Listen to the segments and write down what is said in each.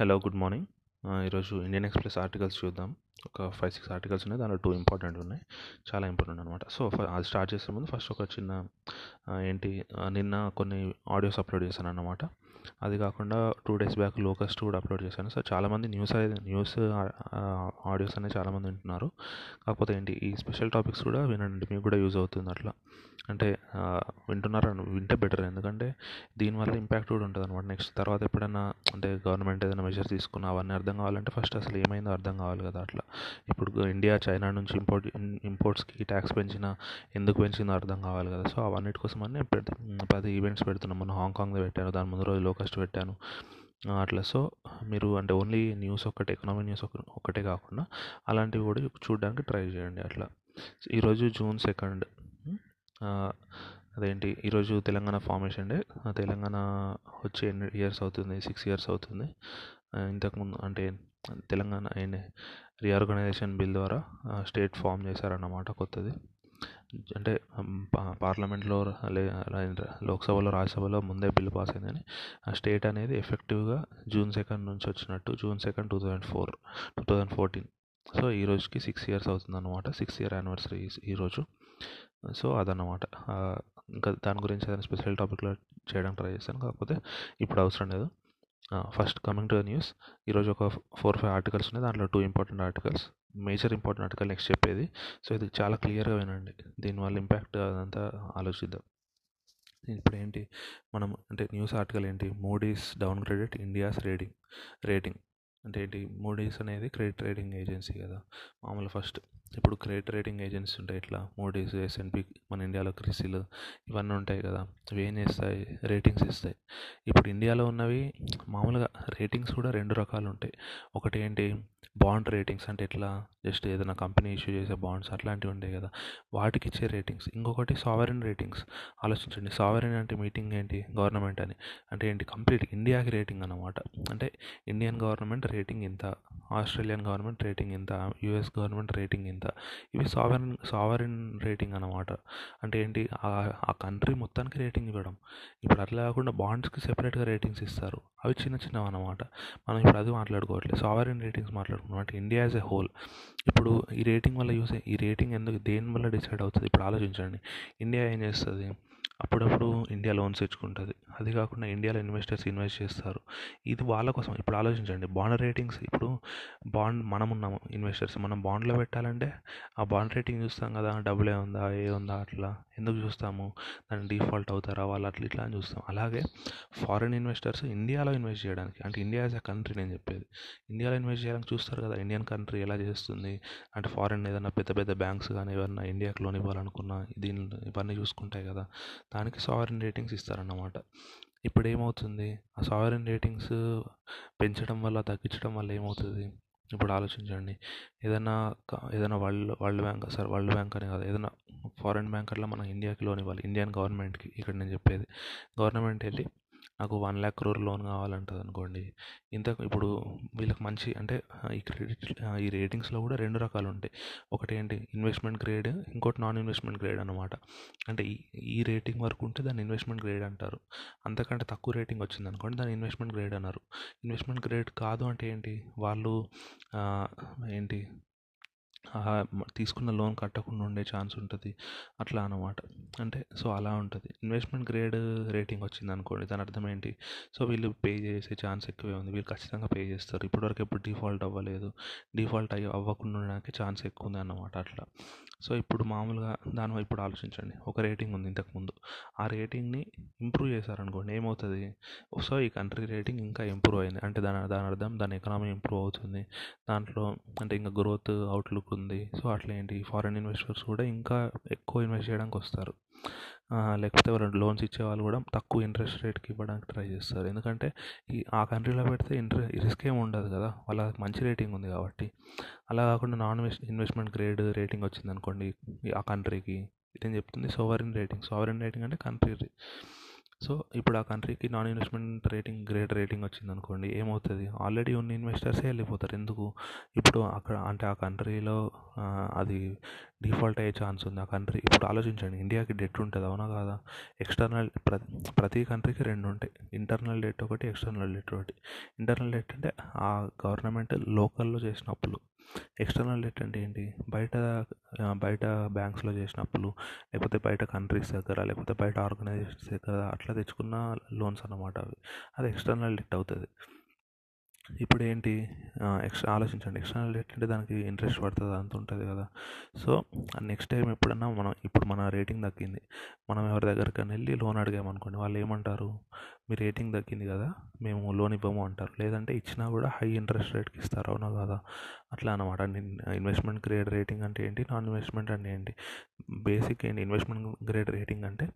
Hello good morning. ఈరోజు Indian Express articles చూద్దాం. ఒక ఫైవ్ సిక్స్ ఆర్టికల్స్ ఉన్నాయి. దాంట్లో టూ ఇంపార్టెంట్ ఉన్నాయి. చాలా ఇంపార్టెంట్ అనమాట సో అది స్టార్ట్ చేసే ముందు ఫస్ట్ ఒక చిన్న ఏంటి నిన్న కొన్ని ఆడియోస్ అప్లోడ్ చేశాను అన్నమాట. అది కాకుండా టూ డేస్ బ్యాక్ లోకస్ట్ కూడా అప్లోడ్ చేశాను. సో చాలామంది న్యూస్ అనేది న్యూస్ ఆడియోస్ అనేది చాలామంది వింటున్నారు. కాకపోతే ఏంటి ఈ స్పెషల్ టాపిక్స్ కూడా వినండి. మీకు కూడా యూజ్ అవుతుంది అట్లా. అంటే వింటున్నారు? అని వింటే బెటర్ ఎందుకంటే దీనివల్ల ఇంపాక్ట్ కూడా ఉంటుంది అనమాట నెక్స్ట్ తర్వాత ఎప్పుడైనా అంటే గవర్నమెంట్ ఏదైనా మెజర్ తీసుకున్నా అవన్నీ అర్థం కావాలంటే ఫస్ట్ అసలు ఏమైందో అర్థం కావాలి కదా అట్లా. ఇప్పుడు ఇండియా చైనా నుంచి ఇంపోర్ట్ ఇంపోర్ట్స్కి ట్యాక్స్ పెంచిన ఎందుకు పెంచిందో అర్థం కావాలి కదా. సో అవన్నిటి కోసం అని పెడతా పది ఈవెంట్స్ పెడుతున్నాం మొన్న హాంకాంగ్లో పెట్టాను దాని ముందు రోజు లోకస్ట్ పెట్టాను. అట్లా. సో మీరు అంటే ఓన్లీ న్యూస్ ఒక్కటే ఎకనామీ న్యూస్ ఒక ఒక్కటే కాకుండా అలాంటివి కూడా చూడడానికి ట్రై చేయండి అట్లా. ఈరోజు జూన్ సెకండ్ అదేంటి? ఈరోజు తెలంగాణ ఫార్మేషన్ డే. తెలంగాణ వచ్చి ఎన్ని ఇయర్స్ అవుతుంది? సిక్స్ ఇయర్స్ అవుతుంది. ఇంతకుముందు అంటే తెలంగాణ రీఆర్గనైజేషన్ బిల్ ద్వారా స్టేట్ ఫామ్ చేశారన్నమాట కొత్తది. అంటే పార్లమెంట్లో లోక్సభలో రాజ్యసభలో ముందే బిల్లు పాస్ అయిందని ఆ స్టేట్ అనేది ఎఫెక్టివ్గా జూన్ సెకండ్ నుంచి వచ్చినట్టు June second two thousand four two thousand fourteen. So ఈ రోజుకి సిక్స్ ఇయర్స్ అవుతుందన్నమాట సిక్స్ ఇయర్ యానివర్సరీ ఈరోజు సో అదన్నమాట. ఇంకా దాని గురించి ఏదైనా స్పెషల్ టాపిక్లో చేయడానికి ట్రై చేస్తాను కాకపోతే ఇప్పుడు అవసరం లేదు. First coming to the news. ఈరోజు ఒక ఫోర్ ఫైవ్ ఆర్టికల్స్ ఉన్నాయి. దాంట్లో two important articles. Major important article next చెప్పేది. సో ఇది చాలా క్లియర్గా వినండి. దీనివల్ల ఇంపాక్ట్ అదంతా ఆలోచిద్దాం. ఇప్పుడు ఏంటి? మనం అంటే న్యూస్ ఆర్టికల్ ఏంటి? Moody's down credit India's rating. Rating. అంటే ఏంటి? మోడీస్ అనేది క్రెడిట్ రేటింగ్ ఏజెన్సీ కదా. మామూలు ఫస్ట్ ఇప్పుడు క్రెడిట్ రేటింగ్ ఏజెన్సీ ఉంటాయి ఇట్లా మోడీస్ ఎస్ఎన్పి మన ఇండియాలో క్రిసిల్ ఇవన్నీ ఉంటాయి కదా. ఇవి ఏం చేస్తాయి? రేటింగ్స్ ఇస్తాయి. ఇప్పుడు ఇండియాలో ఉన్నవి మామూలుగా రేటింగ్స్ కూడా రెండు రకాలు ఉంటాయి. ఒకటి ఏంటి? బాండ్ రేటింగ్స్ అంటే ఎట్లా? జస్ట్ ఏదైనా కంపెనీ ఇష్యూ చేసే బాండ్స్ అట్లాంటివి ఉంటాయి కదా. వాటికి ఇచ్చే రేటింగ్స్. ఇంకొకటి సావరిన్ రేటింగ్స్. ఆలోచించండి. సావరిన్ అంటే మీటింగ్ ఏంటి? గవర్నమెంట్ అని. అంటే ఏంటి? కంప్లీట్ ఇండియాకి రేటింగ్ అన్నమాట. అంటే ఇండియన్ గవర్నమెంట్ రేటింగ్ ఇంత ఆస్ట్రేలియన్ గవర్నమెంట్ రేటింగ్ ఇంత యుఎస్ గవర్నమెంట్ రేటింగ్ ఇంత ఇవి సావరెన్ సావరెన్ రేటింగ్ అన్నమాట. అంటే ఏంటి ఆ- కంట్రీ మొత్తానికి రేటింగ్ ఇవ్వడం. ఇప్పుడు అట్లా కాకుండా బాండ్స్కి సెపరేట్గా రేటింగ్స్ ఇస్తారు. అవి చిన్న చిన్నవి అన్నమాట. మనం ఇప్పుడు అది మాట్లాడుకోవట్లేదు. సావరెన్ రేటింగ్స్ మాట్లాడుకున్నాం అంటే ఇండియా యాజ్ ఎ హోల్. ఇప్పుడు ఈ రేటింగ్ వల్ల యూస్ ఈ రేటింగ్ ఎందుకు దేని వల్ల డిసైడ్ అవుతుంది? ఇప్పుడు ఆలోచించండి. ఇండియా ఏం చేస్తుంది? అప్పుడప్పుడు ఇండియా లోన్స్ తెచ్చుకుంటుంది అది కాకుండా ఇండియాలో ఇన్వెస్టర్స్ ఇన్వెస్ట్ చేస్తారు. ఇది వాళ్ళ కోసం ఇప్పుడు ఆలోచించండి. బాండ్ రేటింగ్స్ ఇప్పుడు బాండ్ మనం ఉన్నాము ఇన్వెస్టర్స్. మనం బాండ్లో పెట్టాలంటే ఆ బాండ్ రేటింగ్ చూస్తాం కదా డబ్బులే ఉందా ఏ ఉందా అట్లా. ఎందుకు చూస్తాము? దాన్ని డిఫాల్ట్ అవుతారా? వాళ్ళు అట్లా ఇట్లా అని చూస్తాం. అలాగే ఫారిన్ ఇన్వెస్టర్స్ ఇండియాలో ఇన్వెస్ట్ చేయడానికి అంటే ఇండియా యాజ్ అ కంట్రీ నేను చెప్పేది. ఇండియాలో ఇన్వెస్ట్ చేయడానికి చూస్తారు కదా ఇండియన్ కంట్రీ ఎలా చేస్తుంది? అంటే ఫారిన్ ఏదైనా పెద్ద పెద్ద బ్యాంక్స్ కానీ ఏమన్నా ఇండియాకి లోన్ ఇవ్వాలనుకున్నా దీని ఇవన్నీ చూసుకుంటాయి కదా. దానికి సావరెన్ రేటింగ్స్ ఇస్తారన్నమాట. ఇప్పుడు ఏమవుతుంది ఆ సావరెన్ రేటింగ్స్ పెంచడం వల్ల తగ్గించడం వల్ల ఏమవుతుంది? ఇప్పుడు ఆలోచించండి. ఏదైనా ఏదైనా world world bank sir world bank అని కాదు ఏదైనా ఫారెన్ బ్యాంక్ అట్లా మనం ఇండియాకి లోన్ ఇవ్వాలి. ఇండియన్ గవర్నమెంట్కి ఇక్కడ నేను చెప్పేది. గవర్నమెంట్ వెళ్ళి నాకు వన్ ల్యాక్ క్రోర్ లోన్ కావాలంటుంది అనుకోండి ఇంత ఇప్పుడు వీళ్ళకి మంచి అంటే ఈ క్రెడిట్ ఈ రేటింగ్స్లో కూడా రెండు రకాలు ఉంటాయి ఒకటి ఏంటి ఇన్వెస్ట్మెంట్ గ్రేడ్ ఇంకోటి నాన్ ఇన్వెస్ట్మెంట్ గ్రేడ్ అనమాట అంటే ఈ ఈ రేటింగ్ వరకు ఉంటే దాన్ని ఇన్వెస్ట్మెంట్ గ్రేడ్ అంటారు. అంతకంటే తక్కువ రేటింగ్ వచ్చింది అనుకోండి దాన్ని ఇన్వెస్ట్మెంట్ గ్రేడ్ అన్నారు. ఇన్వెస్ట్మెంట్ గ్రేడ్ కాదు అంటే ఏంటి? వాళ్ళు ఏంటి? తీసుకున్న లోన్ కట్టకుండా ఉండే ఛాన్స్ ఉంటుంది. అట్లా అన్నమాట అంటే సో అలా ఉంటుంది. ఇన్వెస్ట్మెంట్ గ్రేడ్ రేటింగ్ వచ్చింది అనుకోండి దాని అర్థం ఏంటి? సో వీళ్ళు పే చేసే ఛాన్స్ ఎక్కువే ఉంది. వీళ్ళు ఖచ్చితంగా పే చేస్తారు. ఇప్పటివరకు ఎప్పుడు డిఫాల్ట్ అవ్వలేదు. డిఫాల్ట్ అయ్యి అవ్వకుండా ఉండడానికి ఛాన్స్ ఎక్కువ ఉంది అన్నమాట అట్లా. సో ఇప్పుడు మామూలుగా దాని ఇప్పుడు ఆలోచించండి. ఒక రేటింగ్ ఉంది ఇంతకుముందు ఆ రేటింగ్ని ఇంప్రూవ్ చేశారనుకోండి ఏమవుతుంది? సో ఈ కంట్రీ రేటింగ్ ఇంకా ఇంప్రూవ్ అయింది. అంటే దాని దాని అర్థం దాని ఎకనామీ ఇంప్రూవ్ అవుతుంది. దాంట్లో అంటే ఇంకా గ్రోత్ అవుట్లుక్ ఉంది సో అట్లా ఏంటి ఫారిన్ ఇన్వెస్టర్స్ కూడా ఇంకా ఎక్కువ ఇన్వెస్ట్ చేయడానికి వస్తారు. లేకపోతే ఎవరైనా లోన్స్ ఇచ్చే వాళ్ళు కూడా తక్కువ ఇంట్రెస్ట్ రేట్కి ఇవ్వడానికి ట్రై చేస్తారు. ఎందుకంటే ఈ ఆ కంట్రీలో పెడితే ఇంట్రె రిస్క్ ఏమి ఉండదు కదా? వాళ్ళ మంచి రేటింగ్ ఉంది కాబట్టి. అలా కాకుండా నాన్ ఇన్వెస్ట్మెంట్ గ్రేడ్ రేటింగ్ వచ్చింది అనుకోండి ఈ ఆ కంట్రీకి ఇదేం చెప్తుంది? Sovereign rating. సోవరిన్ రేటింగ్ అంటే కంట్రీ సో ఇప్పుడు ఆ కంట్రీకి non investment rating grade rating వచ్చింది అనుకోండి ఏమవుతుంది? ఆల్రెడీ ఉన్న ఇన్వెస్టర్సే వెళ్ళిపోతారు. ఎందుకు? ఇప్పుడు అక్కడ అంటే ఆ కంట్రీలో అది డిఫాల్ట్ అయ్యే ఛాన్స్ ఉంది. ఆ కంట్రీ ఇప్పుడు ఆలోచించండి. ఇండియాకి డెట్ ఉంటుంది అవునా కాదా? ఎక్స్టర్నల్ ప్రతి ప్రతి కంట్రీకి రెండు ఉంటాయి. ఇంటర్నల్ డెట్ ఒకటి ఎక్స్టర్నల్ డెట్ ఒకటి. ఇంటర్నల్ డెట్ అంటే ఆ గవర్నమెంట్ లోకల్లో చేసిన అప్పులు. ఎక్స్టర్నల్ డెట్ అంటే ఏంటి? బయట బయట బ్యాంక్స్లో చేసిన అప్పులు లేకపోతే బయట కంట్రీస్ దగ్గర లేకపోతే బయట ఆర్గనైజేషన్స్ దగ్గర అట్లా తెచ్చుకున్న లోన్స్ అన్నమాట అవి. అది ఎక్స్టర్నల్ డెట్ అవుతుంది. ఇప్పుడు ఏంటి? ఎక్స్ట్రా ఆలోచించండి. ఎక్స్టర్నల్ డెట్ అంటే దానికి ఇంట్రెస్ట్ పడుతుంది అంత ఉంటుంది కదా. సో నెక్స్ట్ టైం ఎప్పుడన్నా మనం ఇప్పుడు మన రేటింగ్ తగ్గింది. మనం ఎవరి దగ్గరికైనా వెళ్ళి లోన్ అడిగామనుకోండి వాళ్ళు ఏమంటారు? మీ రేటింగ్ తగ్గింది కదా మేము లోన్ ఇవ్వము అంటారు. లేదంటే ఇచ్చినా కూడా హై ఇంట్రెస్ట్ రేట్కి ఇస్తారు అవునా కదా? అట్లా అనమాట ఇన్వెస్ట్మెంట్ గ్రేడ్ రేటింగ్ అంటే ఏంటి నాన్ ఇన్వెస్ట్మెంట్ అంటే ఏంటి? బేసిక్ ఏంటి ఇన్వెస్ట్మెంట్ గ్రేడ్ రేటింగ్ అంటే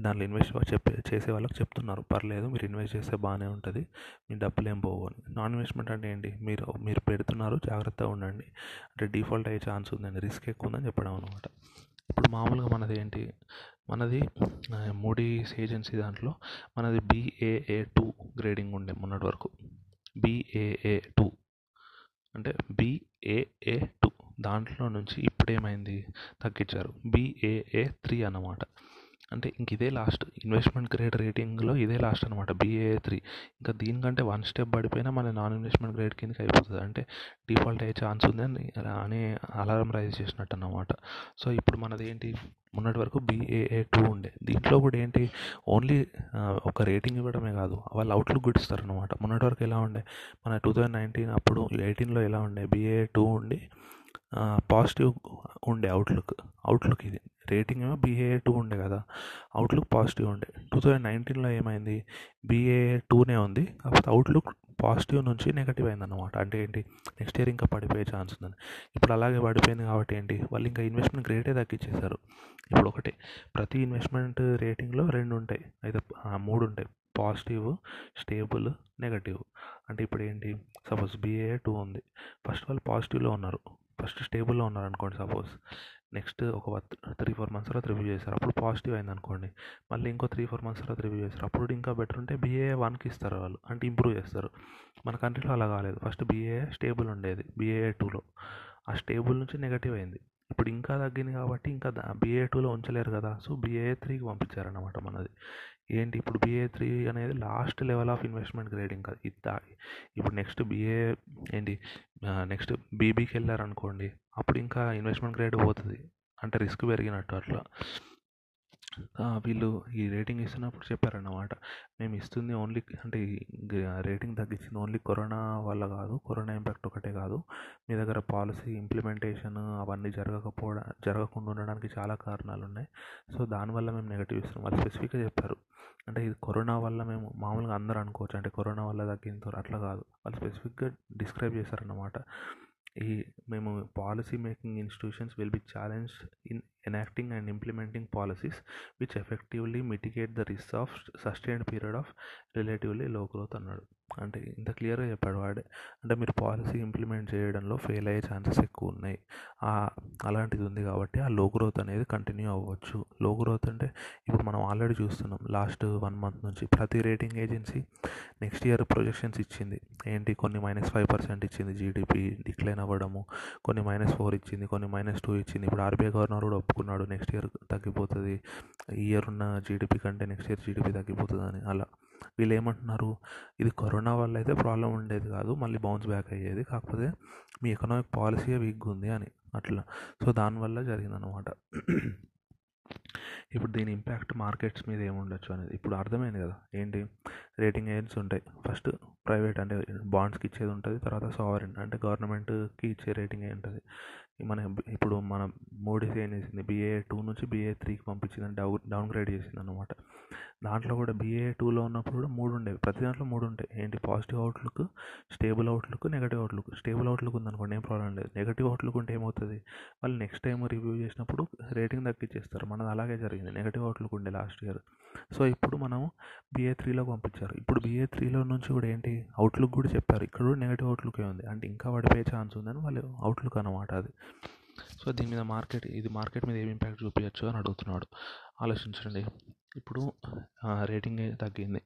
దాంట్లో ఇన్వెస్ట్ చెప్పే చేసే వాళ్ళకి చెప్తున్నారు. పర్లేదు మీరు ఇన్వెస్ట్ చేస్తే బాగానే ఉంటుంది మీ డబ్బులు ఏం పోవు అని. నాన్ ఇన్వెస్ట్మెంట్ అంటే ఏంటి మీరు మీరు పెడుతున్నారు జాగ్రత్తగా ఉండండి. అంటే డిఫాల్ట్ అయ్యే ఛాన్స్ ఉందండి రిస్క్ ఎక్కువ ఉందని చెప్పడం అనమాట ఇప్పుడు మామూలుగా మనది ఏంటి మనది మూడీస్ ఏజెన్సీ దాంట్లో మనది బీఏఏ టూ గ్రేడింగ్ ఉండే మొన్నటి వరకు. BAA two. అంటే బీఏఏ టూ. దాంట్లో నుంచి ఇప్పుడు ఏమైంది తగ్గించారు బీఏఏ త్రీ అన్నమాట. అంటే ఇంక ఇదే లాస్ట్ ఇన్వెస్ట్మెంట్ గ్రేడ్ రేటింగ్లో ఇదే లాస్ట్ అనమాట బీఏ త్రీ ఇంకా దీనికంటే వన్ స్టెప్ పడిపోయినా మన నాన్ ఇన్వెస్ట్మెంట్ గ్రేడ్ కిందకి అయిపోతుంది. అంటే డిఫాల్ట్ అయ్యే ఛాన్స్ ఉంది అని అని అలారం రైజ్ చేసినట్టు అనమాట సో ఇప్పుడు మనది ఏంటి? మొన్నటి వరకు బీఏఏ టూ ఉండే. దీంట్లో కూడా ఏంటి? ఓన్లీ ఒక రేటింగ్ ఇవ్వడమే కాదు వాళ్ళు అవుట్లుక్ కూడా ఇస్తారనమాట మొన్నటి వరకు ఎలా ఉండే? మన టూ థౌజండ్ నైన్టీన్ అప్పుడు ఎయిటీన్లో ఎలా ఉండే? బీఏ టూ ఉండి పాజిటివ్ ఉండే అవుట్లుక్ అవుట్లుక్ ఇది. రేటింగ్ ఏమో బీఏ టూ ఉండే కదా. అవుట్లుక్ పాజిటివ్ ఉండే. టూ థౌజండ్ నైన్టీన్లో ఏమైంది? బీఏ టూనే ఉంది. కాకపోతే అవుట్లుక్ పాజిటివ్ నుంచి నెగటివ్ అయిందన్నమాట. అంటే ఏంటి? నెక్స్ట్ ఇయర్ ఇంకా పడిపోయే ఛాన్స్ ఉందని. ఇప్పుడు అలాగే పడిపోయింది కాబట్టి ఏంటి? వాళ్ళు ఇంకా ఇన్వెస్ట్మెంట్ గ్రేటే తగ్గించేశారు. ఇప్పుడు ఒకటే. ప్రతి ఇన్వెస్ట్మెంట్ రేటింగ్లో రెండు ఉంటాయి. అయితే మూడు ఉంటాయి. పాజిటివ్ స్టేబుల్ నెగటివ్ అంటే ఇప్పుడు ఏంటి? సపోజ్ బీఏ టూ ఉంది. ఫస్ట్ వాళ్ళు పాజిటివ్లో ఉన్నారు. ఫస్ట్ స్టేబుల్లో ఉన్నారు అనుకోండి సపోజ్. నెక్స్ట్ ఒక త్రీ ఫోర్ మంత్స్ తర్వాత రివ్యూ చేస్తారు అప్పుడు పాజిటివ్ అయింది అనుకోండి మళ్ళీ ఇంకో త్రీ ఫోర్ మంత్స్ తర్వాత రివ్యూ చేస్తారు అప్పుడు ఇంకా బెటర్ ఉంటే బీఏ వన్కి ఇస్తారు వాళ్ళు. అంటే ఇంప్రూవ్ చేస్తారు. మన కంట్రీలో అలా కాలేదు. ఫస్ట్ బీఏ స్టేబుల్ ఉండేది. బీఏ టూలో. ఆ స్టేబుల్ నుంచి నెగటివ్ అయింది. ఇప్పుడు ఇంకా తగ్గింది కాబట్టి ఇంకా బీఏ టూలో ఉంచలేరు కదా. సో బీఏ త్రీకి పంపించారన్నమాట మనది. ఏంటి? ఇప్పుడు బీఏ త్రీ అనేది last level of investment grading కదా. ఇది ఇప్పుడు నెక్స్ట్ బీఏ ఏంటి? నెక్స్ట్ బీబీకి వెళ్ళారనుకోండి అప్పుడు ఇంకా ఇన్వెస్ట్మెంట్ గ్రేడ్ పోతుంది. అంటే రిస్క్ పెరిగినట్టు అట్లా. వీళ్ళు ఈ రేటింగ్ ఇస్తున్నప్పుడు చెప్పారన్నమాట. మేము ఇస్తుంది ఓన్లీ అంటే రేటింగ్ తగ్గించింది ఓన్లీ కరోనా వల్ల కాదు కరోనా ఇంపాక్ట్ ఒకటే కాదు. మీ దగ్గర పాలసీ ఇంప్లిమెంటేషన్ అవన్నీ జరగకపోవడం జరగకుండా ఉండడానికి చాలా కారణాలు ఉన్నాయి సో దానివల్ల మేము నెగటివ్ ఇస్తున్నాం. వాళ్ళు స్పెసిఫిక్గా చెప్పారు. అంటే ఇది కరోనా వల్ల మేము మామూలుగా అందరూ అనుకోవచ్చు. అంటే కరోనా వల్ల తగ్గింది అట్లా కాదు. వాళ్ళు స్పెసిఫిక్గా డిస్క్రైబ్ చేశారన్నమాట. ఈ మేము policy making institutions will be challenge in enacting and implementing policies which effectively mitigate the risk of sustained period of relatively low growth అన్నాడు. అంటే ఇంత క్లియర్గా చెప్పాడు. వాడే అంటే మీరు పాలసీ ఇంప్లిమెంట్ చేయడంలో ఫెయిల్ అయ్యే ఛాన్సెస్ ఎక్కువ ఉన్నాయి. అలాంటిది ఉంది కాబట్టి ఆ లో గ్రోత్ అనేది కంటిన్యూ అవ్వచ్చు. లో గ్రోత్ అంటే ఇప్పుడు మనం ఆల్రెడీ చూస్తున్నాం. లాస్ట్ వన్ మంత్ నుంచి ప్రతి rating agency next year projections ఇచ్చింది. ఏంటి? కొన్ని మైనస్ ఫైవ్ పర్సెంట్ ఇచ్చింది జీడిపి డిక్లైన్ అవ్వడము. కొన్ని మైనస్ ఫోర్ ఇచ్చింది కొన్ని మైనస్ టూ ఇచ్చింది. ఇప్పుడు ఆర్బీఐ గవర్నర్ కూడా ఒప్పుకున్నాడు నెక్స్ట్ ఇయర్ తగ్గిపోతుంది. ఈ ఇయర్ ఉన్న జీడిపి కంటే నెక్స్ట్ ఇయర్ జీడిపి తగ్గిపోతుంది అని అలా. వీళ్ళు ఏమంటున్నారు ఇది కరోనా వల్ల అయితే ప్రాబ్లం ఉండేది కాదు మళ్ళీ బౌన్స్ బ్యాక్ అయ్యేది. కాకపోతే మీ ఎకనామిక్ పాలసీయే వీక్గా ఉంది అని అట్లా. సో దానివల్ల జరిగిందనమాట ఇప్పుడు దీని ఇంపాక్ట్ మార్కెట్స్ మీద ఏముండొచ్చు అనేది. ఇప్పుడు అర్థమైంది కదా. ఏంటి? రేటింగ్ ఏజెన్స్ ఉంటాయి. ఫస్ట్ ప్రైవేట్ అంటే బాండ్స్కి ఇచ్చేది ఉంటుంది. తర్వాత సావరెన్ అంటే గవర్నమెంట్కి ఇచ్చే రేటింగ్ ఏ ఉంటుంది. మన ఇప్పుడు మన మోడీస్ ఏం చేసింది? బీఏ టూ నుంచి బీఏ త్రీకి పంపించింది డౌన్ డౌన్ గ్రేడ్ చేసింది అనమాట దాంట్లో కూడా బీఏ టూలో ఉన్నప్పుడు కూడా మూడు ఉండేవి. ప్రతి దాంట్లో మూడు ఉంటాయి. ఏంటి? Positive outlook stable outlook negative outlook stable outlook ఉందనుకోండి ఏం ప్రాబ్లం లేదు. నెగటివ్ అవుట్లుక్ ఉంటే ఏమవుతుంది? వాళ్ళు నెక్స్ట్ టైం రివ్యూ చేసినప్పుడు రేటింగ్ తగ్గించేస్తారు. మనది అలాగే జరిగింది. నెగటివ్ అవుట్లుక్ ఉండే లాస్ట్ ఇయర్ సో ఇప్పుడు మనం బీఏ త్రీలోకి పంపించారు. ఇప్పుడు బీఏ త్రీలో నుంచి కూడా ఏంటి? అవుట్లుక్ కూడా చెప్పారు. ఇక్కడ కూడా నెగటివ్ అవుట్లుకే ఉంది. అంటే ఇంకా పడిపోయే ఛాన్స్ ఉందని వాళ్ళు అవుట్లుక్ అనమాట అది. సో దీని మీద మార్కెట్ ఇది మార్కెట్ మీద ఏం ఇంపాక్ట్ చూపించచ్చు అని అడుగుతున్నాడు. ఆలోచించండి. ఇప్పుడు రేటింగ్ తగ్గింది.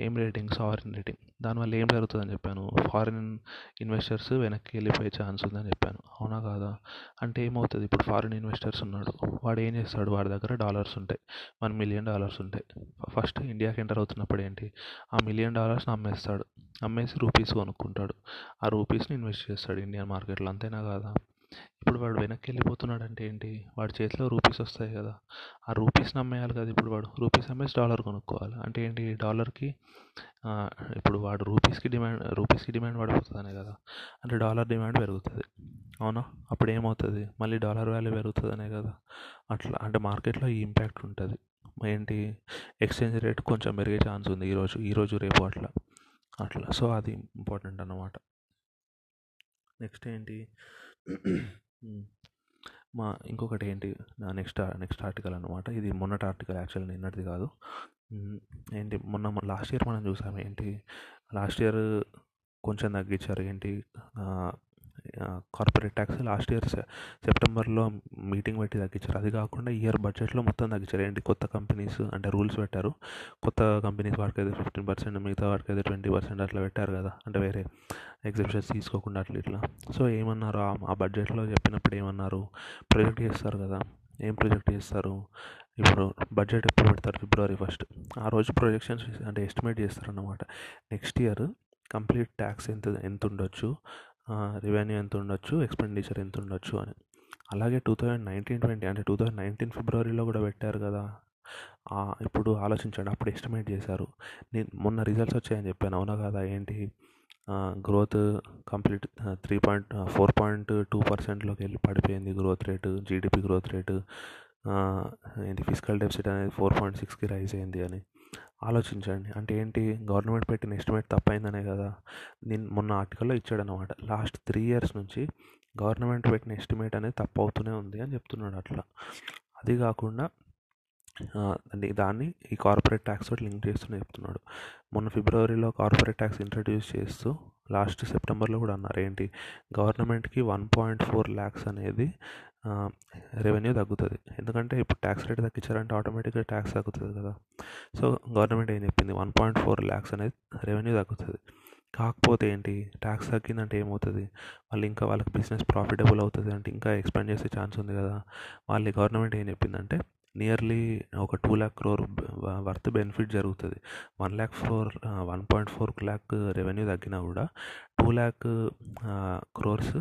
ఏం రేటింగ్? Sovereign rating. దానివల్ల ఏం జరుగుతుందని చెప్పాను. ఫారిన్ ఇన్వెస్టర్స్ వెనక్కి వెళ్ళిపోయే ఛాన్స్ ఉందని చెప్పాను. అవునా కాదా? అంటే ఏమవుతుంది? ఇప్పుడు ఫారిన్ ఇన్వెస్టర్స్ ఉన్నాడు. వాడు ఏం చేస్తాడు? వాడి దగ్గర డాలర్స్ ఉంటాయి. వన్ మిలియన్ డాలర్స్ ఉంటాయి. ఫస్ట్ ఇండియాకి ఎంటర్ అవుతున్నప్పుడు ఏంటి? ఆ మిలియన్ డాలర్స్ని అమ్మేస్తాడు. అమ్మేసి రూపీస్ కొనుక్కుంటాడు. ఆ రూపీస్ని ఇన్వెస్ట్ చేస్తాడు ఇండియన్ మార్కెట్లో. అంతేనా కాదా? ఇప్పుడు వాడు వెనక్కి వెళ్ళిపోతున్నాడు అంటే ఏంటి? వాడి చేతిలో రూపీస్ వస్తాయి కదా. ఆ రూపీస్ని అమ్మేయాలి కదా ఇప్పుడు వాడు. రూపీస్ అమ్మేసి డాలర్ కొనుక్కోవాలి. అంటే ఏంటి? డాలర్కి ఇప్పుడు వాడు రూపీస్కి డిమాండ్ రూపీస్కి డిమాండ్ పడిపోతుందనే కదా. అంటే డాలర్ డిమాండ్ పెరుగుతుంది. అవునా? అప్పుడు ఏమవుతుంది? మళ్ళీ డాలర్ వాల్యూ పెరుగుతుందనే కదా. అట్లా అంటే మార్కెట్లో ఈ ఇంపాక్ట్ ఉంటుంది. ఏంటి? ఎక్స్చేంజ్ రేట్ కొంచెం పెరిగే ఛాన్స్ ఉంది ఈరోజు ఈరోజు రేపు అట్లా. అట్లా. సో అది ఇంపార్టెంట్ అన్నమాట. నెక్స్ట్ ఏంటి? మా ఇంకొకటి ఏంటి నా నెక్స్ట్ నెక్స్ట్ ఆర్టికల్ అనమాట ఇది మొన్నటి ఆర్టికల్ యాక్చువల్ నిన్నటిది కాదు. ఏంటి మొన్న లాస్ట్ ఇయర్ మనం చూసాము ఏంటి లాస్ట్ ఇయర్ కొంచెం తగ్గించారు ఏంటి కార్పొరేట్ ట్యాక్స్ లాస్ట్ ఇయర్ సెప్టెంబర్లో మీటింగ్ పెట్టి తగ్గించారు. అది కాకుండా ఇయర్ బడ్జెట్లో మొత్తం తగ్గించారు. ఏంటి? కొత్త కంపెనీస్ అంటే రూల్స్ పెట్టారు. కొత్త కంపెనీస్ వాడికి అయితే ఫిఫ్టీన్ పర్సెంట్ మిగతా వాడికి అయితే ట్వంటీ పర్సెంట్ అట్లా పెట్టారు కదా. అంటే వేరే ఎగ్జిబిషన్స్ తీసుకోకుండా అట్లా ఇట్లా. సో ఏమన్నారు? ఆ బడ్జెట్లో చెప్పినప్పుడు ఏమన్నారు? ప్రొజెక్ట్ చేస్తారు కదా. ఏం ప్రొజెక్ట్ చేస్తారు? ఇప్పుడు బడ్జెట్ ఎప్పుడు పెడతారు? ఫిబ్రవరి ఫస్ట్ ఆ రోజు ప్రొజెక్షన్స్ అంటే ఎస్టిమేట్ చేస్తారన్నమాట. నెక్స్ట్ ఇయర్ కంప్లీట్ ట్యాక్స్ ఎంత ఎంత ఉండొచ్చు? రెవెన్యూ ఎంత ఉండొచ్చు ఎక్స్పెండిచర్ ఎంత ఉండొచ్చు అని. అలాగే టూ థౌజండ్ నైన్టీన్ ట్వంటీ అంటే టూ థౌజండ్ నైన్టీన్ ఫిబ్రవరిలో కూడా పెట్టారు కదా. ఇప్పుడు ఆలోచించండి అప్పుడు ఎస్టిమేట్ చేశారు. నేను మొన్న రిజల్ట్స్ వచ్చాయని చెప్పాను అవునా కదా ఏంటి? Growth complete three point four point two పర్సెంట్లోకి వెళ్ళి పడిపోయింది growth rate GDP growth rate ఏంటి ఫిజికల్ డెఫిసిట్ అనేది ఫోర్ పాయింట్ సిక్స్కి రైజ్ అయింది అని. ఆలోచించండి. అంటే ఏంటి? గవర్నమెంట్ పెట్టిన ఎస్టిమేట్ తప్పైందనే కదా? నేను మొన్న ఆర్టికల్లో ఇచ్చాడు అనమాట లాస్ట్ త్రీ ఇయర్స్ నుంచి గవర్నమెంట్ పెట్టిన ఎస్టిమేట్ అనేది తప్పు అవుతూనే ఉంది అని చెప్తున్నాడు అట్లా. అది కాకుండా దాన్ని ఈ కార్పొరేట్ ట్యాక్స్ తోటి లింక్ చేస్తూనే చెప్తున్నాడు. మొన్న ఫిబ్రవరిలో కార్పొరేట్ ట్యాక్స్ ఇంట్రడ్యూస్ చేస్తూ లాస్ట్ సెప్టెంబర్లో కూడా అన్నారు. ఏంటి? గవర్నమెంట్కి వన్ పాయింట్ ఫోర్ ల్యాక్స్ అనేది రెవెన్యూ తగ్గుతుంది. ఎందుకంటే ఇప్పుడు ట్యాక్స్ రేట్ తగ్గించారంటే ఆటోమేటిక్గా ట్యాక్స్ తగ్గుతుంది కదా? సో గవర్నమెంట్ ఏం చెప్పింది? వన్ పాయింట్ ఫోర్ ల్యాక్స్ అనేది రెవెన్యూ తగ్గుతుంది. కాకపోతే ఏంటి? ట్యాక్స్ తగ్గిందంటే ఏమవుతుంది? వాళ్ళు ఇంకా వాళ్ళకి బిజినెస్ ప్రాఫిటబుల్ అవుతుంది అంటే ఇంకా ఎక్స్పాండ్ చేసే ఛాన్స్ ఉంది కదా? వాళ్ళు గవర్నమెంట్ ఏం చెప్పిందంటే నియర్లీ ఒక two lakh crore worth benefit జరుగుతుంది. One lakh four one point four lakh revenue తగ్గినా కూడా టూ ల్యాక్ క్రోర్స్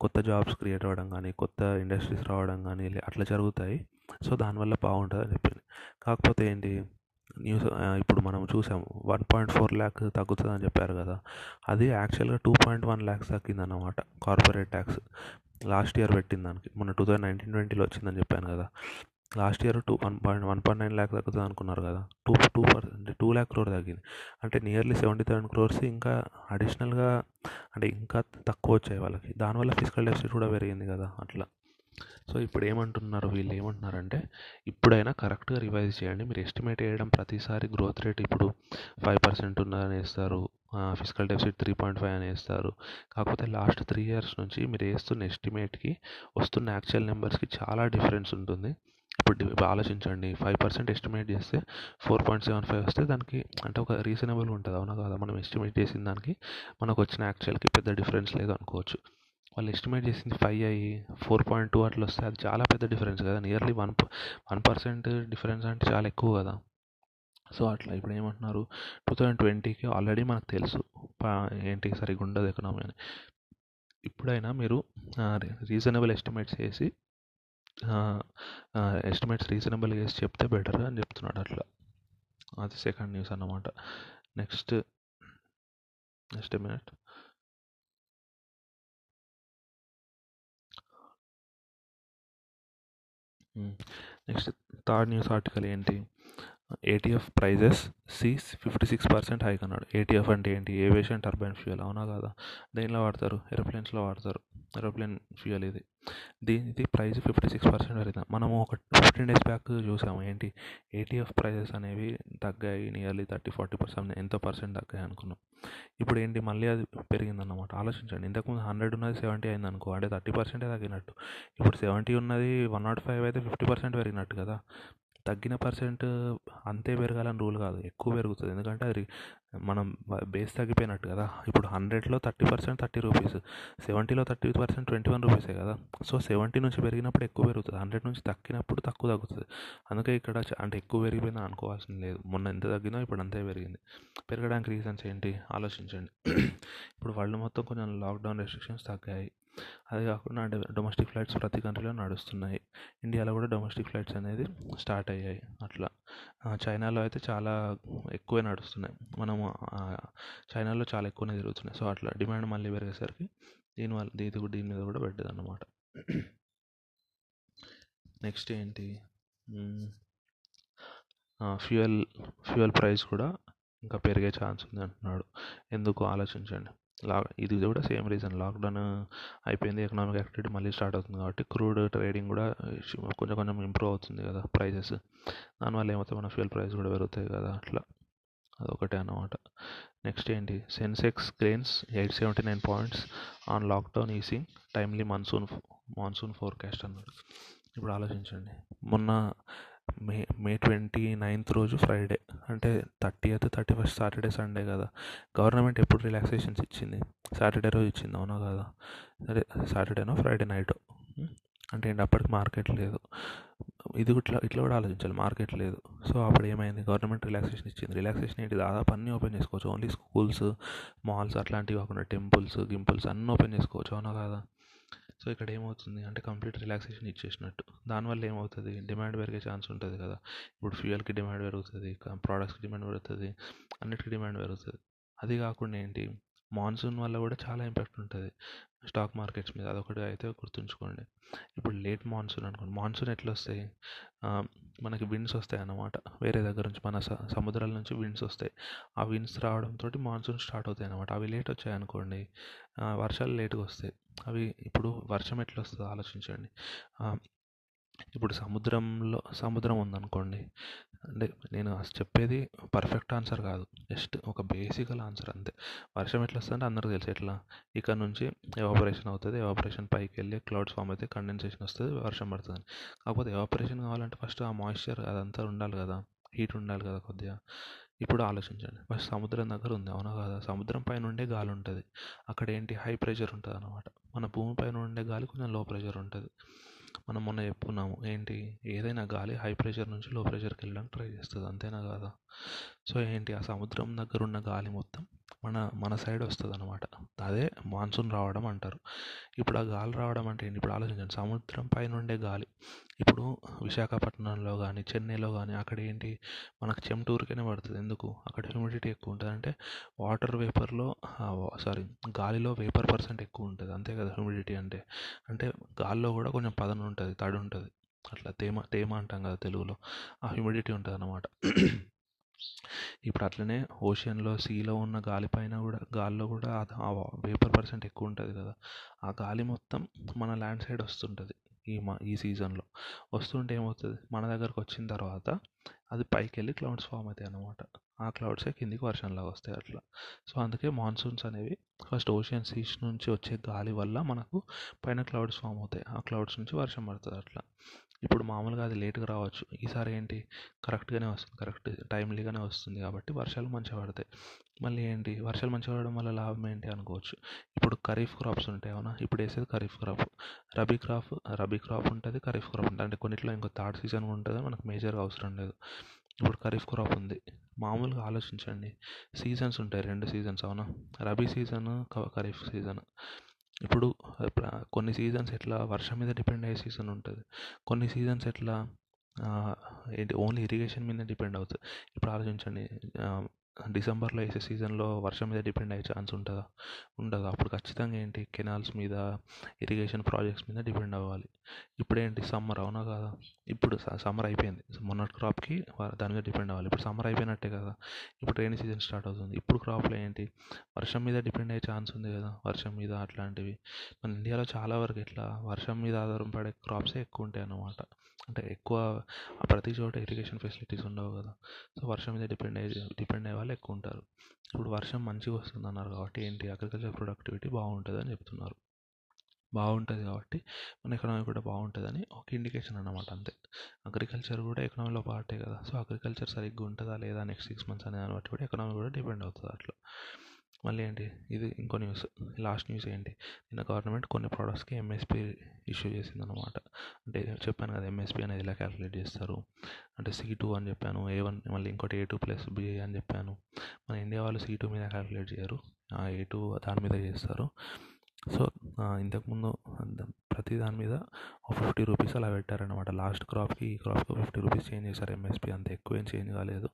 కొత్త జాబ్స్ క్రియేట్ అవ్వడం కానీ కొత్త ఇండస్ట్రీస్ రావడం కానీ అట్లా జరుగుతాయి. సో దానివల్ల బాగుంటుంది అని చెప్పింది. కాకపోతే ఏంటి? న్యూస్ ఇప్పుడు మనం చూసాము వన్ పాయింట్ ఫోర్ ల్యాక్ తగ్గుతుంది అని చెప్పారు కదా. అది యాక్చువల్గా టూ పాయింట్ వన్ ల్యాక్స్ తగ్గిందన్నమాట కార్పొరేట్ ట్యాక్స్. లాస్ట్ ఇయర్ పెట్టిన దానికి మొన్న టూ థౌజండ్ నైన్టీన్ ట్వంటీలో వచ్చిందని చెప్పాను కదా. Last year two one point one point nine lakh తగ్గుతుంది అనుకున్నారు కదా two two percent two lakh crore తగ్గింది. అంటే నియర్లీ సెవెంటీ థౌసండ్ క్రోర్స్ ఇంకా అడిషనల్గా అంటే ఇంకా తక్కువ వచ్చాయి వాళ్ళకి. దానివల్ల ఫిజికల్ డెఫిసిట్ కూడా పెరిగింది కదా అట్లా. సో ఇప్పుడు ఏమంటున్నారు వీళ్ళు ఏమంటున్నారంటే ఇప్పుడైనా కరెక్ట్గా రివైజ్ చేయండి. మీరు ఎస్టిమేట్ చేయడం ప్రతిసారి గ్రోత్ రేట్ ఇప్పుడు ఫైవ్ పర్సెంట్ ఉన్నదని వేస్తారు physical deficit three point five అని వేస్తారు కాకపోతే లాస్ట్ త్రీ ఇయర్స్ నుంచి మీరు వేస్తున్న ఎస్టిమేట్కి వస్తున్న యాక్చువల్ నెంబర్స్కి చాలా డిఫరెన్స్ ఉంటుంది. ఇప్పుడు ఆలోచించండి. ఫైవ్ పర్సెంట్ ఎస్టిమేట్ చేస్తే ఫోర్ పాయింట్ సెవెన్ ఫైవ్ వస్తే దానికి అంటే ఒక రీజనబుల్ ఉంటుంది. అవునా కదా? మనం ఎస్టిమేట్ చేసిన దానికి మనకు వచ్చిన యాక్చువల్కి పెద్ద డిఫరెన్స్ లేదు అనుకోవచ్చు వాళ్ళు ఎస్టిమేట్ చేసింది ఫైవ్ అయ్యి ఫోర్ పాయింట్ టూ అట్లా వస్తే అది చాలా పెద్ద డిఫరెన్స్ కదా. Nearly one one percent difference అంటే చాలా ఎక్కువ కదా. సో అట్లా ఇప్పుడు ఏమంటున్నారు? టూ థౌజండ్ ట్వంటీకి ఆల్రెడీ మనకు తెలుసు ఏంటి సరిగ్గా ఉండదు ఎకనామీ అని. ఇప్పుడైనా మీరు రీజనబుల్ ఎస్టిమేట్స్ వేసి ఎస్టిమేట్స్ రీజనబుల్గా వేసి చెప్తే బెటర్ అని చెప్తున్నాడు అట్లా. అది సెకండ్ న్యూస్ అన్నమాట. Next next minute next third news article ఏంటి? ATF prices sees fifty six percent hike అన్నాడు. ఏటీఎఫ్ అంటే ఏంటి? ఏవియేషన్ టర్బైన్ ఫ్యూయల్ అవునా కదా? దేనిలో వాడతారు? ఏరోప్లేన్స్లో వాడతారు. ఏరోప్లేన్ ఫ్యూయల్ ఇది. దీనికి ప్రైస్ ఫిఫ్టీ సిక్స్ పర్సెంట్ పెరిగింది. మనము ఒక ఫిఫ్టీన్ డేస్ బ్యాక్ చూసాము. ఏంటి? ఏటీఎఫ్ ప్రైజెస్ అనేవి తగ్గాయి నియర్లీ థర్టీ ఫార్టీ పర్సెంట్ ఎంతో పర్సెంట్ తగ్గాయి అనుకున్నాం. ఇప్పుడు ఏంటి? మళ్ళీ అది పెరిగిందన్నమాట. ఆలోచించండి. ఇంతకుముందు హండ్రెడ్ ఉన్నది సెవెంటీ అయింది అనుకో అంటే థర్టీ పర్సెంటే తగ్గినట్టు. ఇప్పుడు సెవెంటీ ఉన్నది వన్ నాట్ ఫైవ్ అయితే ఫిఫ్టీ పర్సెంట్ పెరిగినట్టు కదా. తగ్గిన పర్సెంట్ అంతే పెరగాలని రూల్ కాదు. ఎక్కువ పెరుగుతుంది. ఎందుకంటే అది మనం బేస్ తగ్గిపోయినట్టు కదా. ఇప్పుడు హండ్రెడ్లో థర్టీ పర్సెంట్ థర్టీ రూపీస్ సెవెంటీలో థర్టీ పర్సెంట్ ట్వంటీ వన్ రూపీసే కదా. సో సెవెంటీ నుంచి పెరిగినప్పుడు ఎక్కువ పెరుగుతుంది. హండ్రెడ్ నుంచి తగ్గినప్పుడు తక్కువ తగ్గుతుంది. అందుకే ఇక్కడ అంటే ఎక్కువ పెరిగిపోయినా అనుకోవాల్సిన లేదు. మొన్న ఎంత తగ్గిందో ఇప్పుడు అంతే పెరిగింది. పెరగడానికి రీజన్స్ ఏంటి? ఆలోచించండి. ఇప్పుడు వరల్డ్ మొత్తం కొంచెం లాక్డౌన్ రెస్ట్రిక్షన్స్ తగ్గాయి. అదే కాకుండా అంటే డొమెస్టిక్ ఫ్లైట్స్ ప్రతి కంట్రీలో నడుస్తున్నాయి. ఇండియాలో కూడా డొమెస్టిక్ ఫ్లైట్స్ అనేది స్టార్ట్ అయ్యాయి. అట్లా. చైనాలో అయితే చాలా ఎక్కువే నడుస్తున్నాయి. మనము చైనాలో చాలా ఎక్కువనే తిరుగుతున్నాయి సో అట్లా డిమాండ్ మళ్ళీ పెరిగేసరికి దీనివల్ల దీని కూడా దీని మీద కూడా పెట్టదు అన్నమాట నెక్స్ట్ ఏంటి? ఫ్యూయల్ ఫ్యూయల్ ప్రైస్ కూడా ఇంకా పెరిగే ఛాన్స్ ఉంది అంటున్నాడు ఎందుకు ఆలోచించండి. లా ఇది కూడా సేమ్ రీజన్. లాక్డౌన్ అయిపోయింది ఎకనామిక్ యాక్టివిటీ మళ్ళీ స్టార్ట్ అవుతుంది కాబట్టి క్రూడ్ ట్రేడింగ్ కూడా కొంచెం కొంచెం ఇంప్రూవ్ అవుతుంది కదా ప్రైజెస్. దానివల్ల ఏమవుతుంది? మన ఫ్యూల్ ప్రైస్ కూడా పెరుగుతాయి కదా అట్లా. అదొకటే అన్నమాట. నెక్స్ట్ ఏంటి? Sensex gains eight seventy nine points on lockdown easing timely monsoon monsoon forecast అన్నాడు. ఇప్పుడు ఆలోచించండి. మొన్న మే మే ట్వంటీ నైన్త్ రోజు ఫ్రైడే. అంటే థర్టీ అయితే థర్టీ ఫస్ట్ సాటర్డే సండే కదా. గవర్నమెంట్ ఎప్పుడు రిలాక్సేషన్స్ ఇచ్చింది? సాటర్డే రోజు ఇచ్చింది అవునా కదా? సరే సాటర్డేనో ఫ్రైడే నైట్? అంటే ఏంటి? అప్పటికి మార్కెట్ లేదు. ఇది ఇట్లా ఇట్లా కూడా ఆలోచించాలి. మార్కెట్ లేదు. సో అప్పుడు ఏమైంది? గవర్నమెంట్ రిలాక్సేషన్ ఇచ్చింది. రిలాక్సేషన్ ఏంటి? దాదాపు అన్నీ ఓపెన్ చేసుకోవచ్చు. ఓన్లీ స్కూల్స్ మాల్స్ అట్లాంటివి కాకుండా టెంపుల్స్ గింపుల్స్ అన్నీ ఓపెన్ చేసుకోవచ్చు. అవునా కదా? సో ఇక్కడ ఏమవుతుంది అంటే కంప్లీట్ రిలాక్సేషన్ ఇచ్చేసినట్టు. దానివల్ల ఏమవుతుంది? డిమాండ్ పెరిగే ఛాన్స్ ఉంటుంది కదా. ఇప్పుడు ఫ్యూయల్కి డిమాండ్ పెరుగుతుంది ప్రోడక్ట్స్కి డిమాండ్ పెరుగుతుంది అన్నిటికీ డిమాండ్ పెరుగుతుంది. అది కాకుండా ఏంటి? మాన్సూన్ వల్ల కూడా చాలా ఇంపాక్ట్ ఉంటుంది. స్టాక్ మార్కెట్స్ మీద అదొకటి అయితే గుర్తుంచుకోండి. ఇప్పుడు లేట్ మాన్సూన్ అనుకోండి. మాన్సూన్ ఎట్లా వస్తాయి మనకి విండ్స్ వస్తాయి అన్నమాట వేరే దగ్గర నుంచి మన స- సముద్రాల నుంచి విండ్స్ వస్తాయి. ఆ విండ్స్ రావడంతో మాన్సూన్ స్టార్ట్ అవుతాయి అన్నమాట అవి లేట్ వచ్చాయి అనుకోండి వర్షాలు లేట్గా వస్తాయి. అవి ఇప్పుడు వర్షం ఎట్లా వస్తుందో ఆలోచించండి ఇప్పుడు సముద్రంలో సముద్రం ఉందనుకోండి అంటే నేను అసలు చెప్పేది పర్ఫెక్ట్ ఆన్సర్ కాదు. జస్ట్ ఒక బేసికల్ ఆన్సర్ అంతే. వర్షం ఎట్లా వస్తుందంటే అందరికీ తెలుసు ఎట్లా. ఇక్కడ నుంచి ఎవాపరేషన్ అవుతుంది ఎవాపరేషన్ పైకి వెళ్ళి క్లౌడ్స్ ఫామ్ అయితే కండెన్సేషన్ వస్తుంది వర్షం పడుతుంది కాకపోతే ఎవాపరేషన్ కావాలంటే ఫస్ట్ ఆ మాయిశ్చర్ అదంతా ఉండాలి కదా హీట్ ఉండాలి కదా కొద్దిగా. ఇప్పుడు ఆలోచించండి. ఫస్ట్ సముద్రం దగ్గర ఉంది అవునా కదా? సముద్రం పైన ఉండే గాలి ఉంటుంది. అక్కడ ఏంటి? హై ప్రెషర్ ఉంటుంది అనమాట మన భూమి పైన ఉండే గాలి కొంచెం లో ప్రెషర్ ఉంటుంది. మనం మొన్న చెప్పుకున్నాము. ఏంటి? ఏదైనా గాలి హై ప్రెషర్ నుంచి లో ప్రెషర్కి వెళ్ళడానికి ట్రై చేస్తుంది. అంతేనా కాదా? సో ఏంటి ఆ సముద్రం దగ్గర ఉన్న గాలి మొత్తం మన మన సైడ్ వస్తుంది అనమాట అదే మాన్సూన్ రావడం అంటారు. ఇప్పుడు ఆ గాలి రావడం అంటే ఏంటి? ఇప్పుడు ఆలోచించండి. సముద్రం పైన ఉండే గాలి. ఇప్పుడు విశాఖపట్నంలో కానీ చెన్నైలో కానీ అక్కడ ఏంటి? మనకు చెమటూరికనే పడుతుంది. ఎందుకు? అక్కడ హ్యూమిడిటీ ఎక్కువ ఉంటుంది. అంటే వాటర్ వేపర్లో సారీ గాలిలో వేపర్ పర్సెంట్ ఎక్కువ ఉంటుంది. అంతే కదా హ్యూమిడిటీ అంటే. అంటే గాల్లో కూడా కొంచెం పదన ఉంటుంది తడి ఉంటుంది అట్లా తేమ తేమ అంటాం కదా తెలుగులో. ఆ హ్యూమిడిటీ ఉంటుంది అన్నమాట ఇప్పుడు అట్లనే ఓషన్లో సీలో ఉన్న గాలి పైన కూడా గాల్లో కూడా ఆ వేపర్ పర్సెంట్ ఎక్కువ ఉంటుంది కదా ఆ గాలి మొత్తం మన ల్యాండ్ సైడ్ వస్తుంటుంది ఈ మా ఈ సీజన్లో. వస్తుంటే ఏమవుతుంది? మన దగ్గరకు వచ్చిన తర్వాత అది పైకి వెళ్ళి క్లౌడ్స్ ఫామ్ అవుతాయి అన్నమాట. ఆ క్లౌడ్సే కిందికి వర్షంలాగా వస్తాయి అట్లా. సో అందుకే మాన్సూన్స్ అనేవి ఫస్ట్ ఓషియన్ సీస్ నుంచి వచ్చే గాలి వల్ల మనకు పైన క్లౌడ్స్ ఫామ్ అవుతాయి. ఆ క్లౌడ్స్ నుంచి వర్షం పడుతుంది అట్లా. ఇప్పుడు మామూలుగా అది లేట్గా రావచ్చు. ఈసారి ఏంటి? కరెక్ట్గానే వస్తుంది. కరెక్ట్ టైమ్లీగానే వస్తుంది కాబట్టి వర్షాలు మంచిగా పడతాయి. మళ్ళీ ఏంటి? వర్షాలు మంచిగా పడడం వల్ల లాభం ఏంటి అనుకోవచ్చు. ఇప్పుడు ఖరీఫ్ క్రాప్స్ ఉంటాయి అవునా ఇప్పుడు వేసేది kharif crop. Rabi crop rabi crop ఉంటుంది ఖరీఫ్ క్రాప్ ఉంటుంది. అంటే కొన్నిట్లో ఇంకో థర్డ్ సీజన్ ఉంటుంది మనకు మేజర్గా అవసరం లేదు. ఇప్పుడు ఖరీఫ్ క్రాప్ ఉంది. మామూలుగా ఆలోచించండి. సీజన్స్ ఉంటాయి రెండు సీజన్స్ అవునా? Rabi season kharif season. ఇప్పుడు కొన్ని సీజన్స్ ఎట్లా వర్షం మీద డిపెండ్ అయ్యే సీజన్ ఉంటుంది. కొన్ని సీజన్స్ ఎట్లా ఓన్లీ ఇరిగేషన్ మీద డిపెండ్ అవుతుంది. ఇప్పుడు ఆలోచించండి డిసెంబర్లో వేసే సీజన్లో వర్షం మీద డిపెండ్ అయ్యే ఛాన్స్ ఉంటుందా? ఉండదు? అప్పుడు ఖచ్చితంగా ఏంటి? కెనాల్స్ మీద ఇరిగేషన్ ప్రాజెక్ట్స్ మీద డిపెండ్ అవ్వాలి. ఇప్పుడు ఏంటి సమ్మర్ అవునా కదా? ఇప్పుడు సమ్మర్ అయిపోయింది. మొన్నటి క్రాప్కి దాని మీద డిపెండ్ అవ్వాలి. ఇప్పుడు సమ్మర్ అయిపోయినట్టే కదా? ఇప్పుడు రైనీ సీజన్ స్టార్ట్ అవుతుంది. ఇప్పుడు క్రాప్లో ఏంటి? వర్షం మీద డిపెండ్ అయ్యే ఛాన్స్ ఉంది కదా? వర్షం మీద అట్లాంటివి. మన ఇండియాలో చాలా వరకు ఇట్లా వర్షం మీద ఆధారపడే క్రాప్సే ఎక్కువ ఉంటాయి అన్నమాట. అంటే ఎక్కువ ప్రతి చోట ఇరిగేషన్ ఫెసిలిటీస్ ఉండవు కదా? సో వర్షం మీద డిపెండ్ అయ్యే డిపెండ్ అయ్యే వాళ్ళు ఎక్కువ ఉంటారు. ఇప్పుడు వర్షం మంచిగా వస్తుంది అన్నారు కాబట్టి ఏంటి అగ్రికల్చర్ ప్రొడక్టివిటీ బాగుంటుంది అని చెప్తున్నారు. బాగుంటుంది కాబట్టి మన ఎకనామీ కూడా బాగుంటుందని ఒక ఇండికేషన్ అన్నమాట అంతే. అగ్రికల్చర్ కూడా ఎకనామీలో పార్టే కదా. సో అగ్రికల్చర్ సరిగ్గా ఉంటుందా లేదా నెక్స్ట్ సిక్స్ మంత్స్ అనే దాన్ని బట్టి కూడా ఎకనామీ కూడా డిపెండ్ అవుతుంది అట్లా. మళ్ళీ ఏంటి? ఇది ఇంకో న్యూస్ లాస్ట్ న్యూస్ ఏంటి? నిన్న గవర్నమెంట్ కొన్ని ప్రోడక్ట్స్కి ఎంఎస్పి ఇష్యూ చేసింది అనమాట అంటే చెప్పాను కదా ఎంఎస్పి అనేది ఇలా క్యాలిక్యులేట్ చేస్తారు? అంటే సి టూ అని చెప్పాను ఏ వన్ మళ్ళీ ఇంకోటి ఏ టూ ప్లస్ బి అని చెప్పాను. మన ఇండియా వాళ్ళు సి టూ మీద క్యాలిక్యులేట్ చేయరు. ఏ టూ దాని మీద చేస్తారు. సో ఇంతకుముందు ప్రతి దాని మీద ఒక ఫిఫ్టీ రూపీస్ అలా పెట్టారనమాట లాస్ట్ క్రాప్కి ఈ క్రాప్కి ఫిఫ్టీ రూపీస్ చేంజ్ చేశారు ఎంఎస్పి అంత ఎక్కువ ఏం చేంజ్ కాలేదు.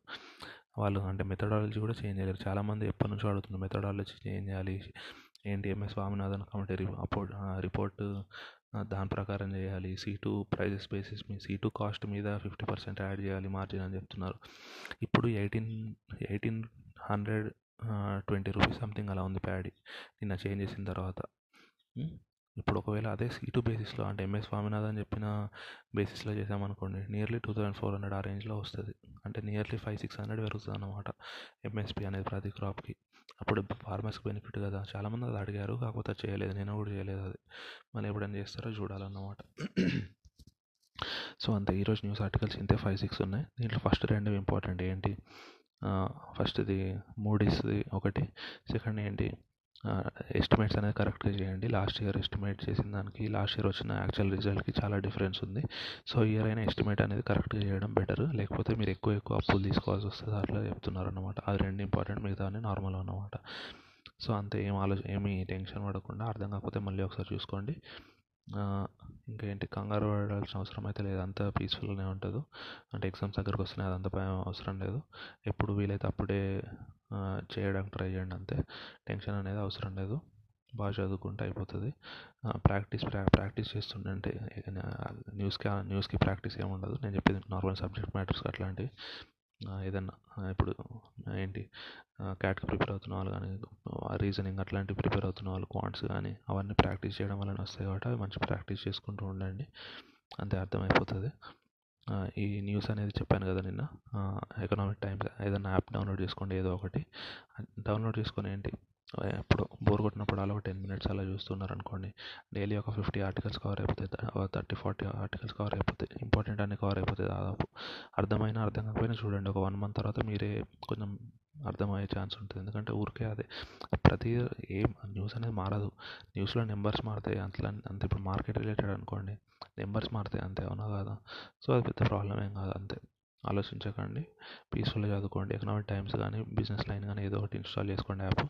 వాళ్ళు అంటే మెథడాలజీ కూడా చేంజ్ చేయలేరు. చాలామంది ఎప్పటి నుంచో అడుగుతున్నారు మెథడాలజీ చేంజ్ చేయాలి ఏంటి MS Swaminathan committee report report దాని ప్రకారం చేయాలి సీ టూ ప్రైజెస్ బేసిస్ మీ సీ టూ కాస్ట్ మీద ఫిఫ్టీ పర్సెంట్ యాడ్ చేయాలి మార్జిన్ అని చెప్తున్నారు. ఇప్పుడు eighteen eighteen hundred twenty rupees something అలా ఉంది ప్యాడీ నిన్న చేంజ్ చేసిన తర్వాత. ఇప్పుడు ఒకవేళ అదే సీ టూ బేసిస్లో అంటే ఎంఎస్ స్వామినాథన్ చెప్పిన బేసిస్లో చేసామనుకోండి nearly two thousand four hundred ఆ రేంజ్లో వస్తుంది. అంటే నియర్లీ ఫైవ్ సిక్స్ హండ్రెడ్ పెరుగుతుంది అన్నమాట ఎంఎస్పి అనేది ప్రతి క్రాప్కి. అప్పుడు ఫార్మర్స్కి బెనిఫిట్ కదా చాలామంది అది అడిగారు కాకపోతే చేయలేదు నేను కూడా చేయలేదు అది. మళ్ళీ ఎప్పుడైనా చేస్తారో చూడాలన్నమాట. సో అంతే ఈరోజు న్యూస్ ఆర్టికల్స్ ఇంతే ఫైవ్ సిక్స్ ఉన్నాయి. దీంట్లో ఫస్ట్ రెండు ఇంపార్టెంట్ ఏంటి? ఫస్ట్ది మూడీస్ది ఒకటి సెకండ్ ఏంటి? ఎస్టిమేట్స్ అనేది కరెక్ట్గా చేయండి. లాస్ట్ ఇయర్ ఎస్టిమేట్ చేసిన దానికి లాస్ట్ ఇయర్ వచ్చిన యాక్చువల్ రిజల్ట్కి చాలా డిఫరెన్స్ ఉంది. సో ఇయర్ అయినా ఎస్టిమేట్ అనేది కరెక్ట్గా చేయడం బెటర్ లేకపోతే మీరు ఎక్కువ ఎక్కువ అప్పులు తీసుకోవాల్సి వస్తుంది. అట్లా చెప్తున్నారు అనమాట అది రెండు ఇంపార్టెంట్ మిగతావన్నీ నార్మల్ అన్నమాట. సో అంతే. ఏం ఆలోచన ఏమీ టెన్షన్ పడకుండా అర్థం కాకపోతే మళ్ళీ ఒకసారి చూసుకోండి. ఇంకేంటి కంగారు పడాల్సిన అవసరం అయితే లేదు. అంతా పీస్ఫుల్గానే ఉంటుంది. అంటే ఎగ్జామ్స్ దగ్గరకు వస్తున్నాయి. అదంతా భయం అవసరం లేదు. ఎప్పుడు వీలైతే అప్పుడే చేయడానికి ట్రై చేయండి అంతే. టెన్షన్ అనేది అవసరం లేదు. బాగా చదువుకుంటే అయిపోతుంది. ప్రాక్టీస్ ప్రాక్టీస్ చేస్తుండే న్యూస్కి న్యూస్కి ప్రాక్టీస్ ఏమి ఉండదు. నేను చెప్పేది నార్మల్ సబ్జెక్ట్ మ్యాటర్స్ అట్లాంటివి. ఏదన్నా ఇప్పుడు ఏంటి క్యాట్కి ప్రిపేర్ అవుతున్న వాళ్ళు కానీ రీజనింగ్ అట్లాంటివి ప్రిపేర్ అవుతున్న వాళ్ళు క్వాంట్స్ కానీ అవన్నీ ప్రాక్టీస్ చేయడం వలన వస్తాయి కాబట్టి అవి మంచి ప్రాక్టీస్ చేసుకుంటూ ఉండండి. అంతే అర్థమైపోతుంది. ఈ న్యూస్ అనేది చెప్పాను కదా నిన్న. ఎకనామిక్ టైమ్స్ ఏదైనా యాప్ డౌన్లోడ్ చేసుకోండి ఏదో ఒకటి. డౌన్లోడ్ చేసుకొని ఏంటి? ఎప్పుడు బోర్ కొట్టినప్పుడు అలా ఒక టెన్ మినిట్స్ అలా చూస్తున్నారు అనుకోండి డైలీ ఒక ఫిఫ్టీ ఆర్టికల్స్ కవర్ అయిపోతాయి. థర్టీ ఫార్టీ ఆర్టికల్స్ కవర్ అయిపోతాయి. ఇంపార్టెంట్ అన్ని కవర్ అయిపోతాయి దాదాపు. అర్థమైనా అర్థం కాకపోయినా చూడండి ఒక వన్ మంత్ తర్వాత మీరే కొంచెం అర్థమయ్యే ఛాన్స్ ఉంటుంది. ఎందుకంటే ఊరికే అదే. ప్రతి ఏం న్యూస్ అనేది మారదు. న్యూస్లో నెంబర్స్ మారుతాయి. అంత అంత ఇప్పుడు మార్కెట్ రిలేటెడ్ అనుకోండి. నెంబర్స్ మారుతాయి అంతే అవునా కాదా? సో అది పెద్ద ప్రాబ్లం ఏం కాదు అంతే. ఆలోచించకండి. పీస్ఫుల్గా చదువుకోండి ఎకనామిక్ టైమ్స్ కానీ బిజినెస్ లైన్ కానీ ఏదో ఒకటి ఇన్స్టాల్ చేసుకోండి యాప్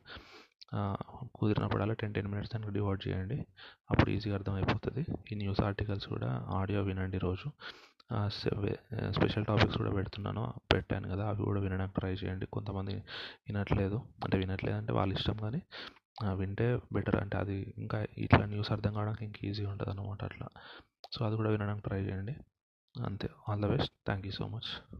కుదిరినప్పుడల్లా టెన్ టెన్ మినిట్స్ దానికి డివోట్ చేయండి. అప్పుడు ఈజీగా అర్థమైపోతుంది. ఈ న్యూస్ ఆర్టికల్స్ కూడా ఆడియో వినండి రోజు. స్పెషల్ టాపిక్స్ కూడా పెడుతున్నాను పెట్టాను కదా అవి కూడా వినడానికి ట్రై చేయండి. కొంతమంది వినట్లేదు అంటే వినట్లేదు అంటే వాళ్ళ ఇష్టం కానీ వింటే బెటర్. అంటే అది ఇంకా ఇట్లా న్యూస్ అర్థం కావడానికి ఇంకా ఈజీగా ఉంటుంది అనమాట అట్లా. సో అది కూడా వినడానికి ట్రై చేయండి. అంతే. All the best. Thank you so much.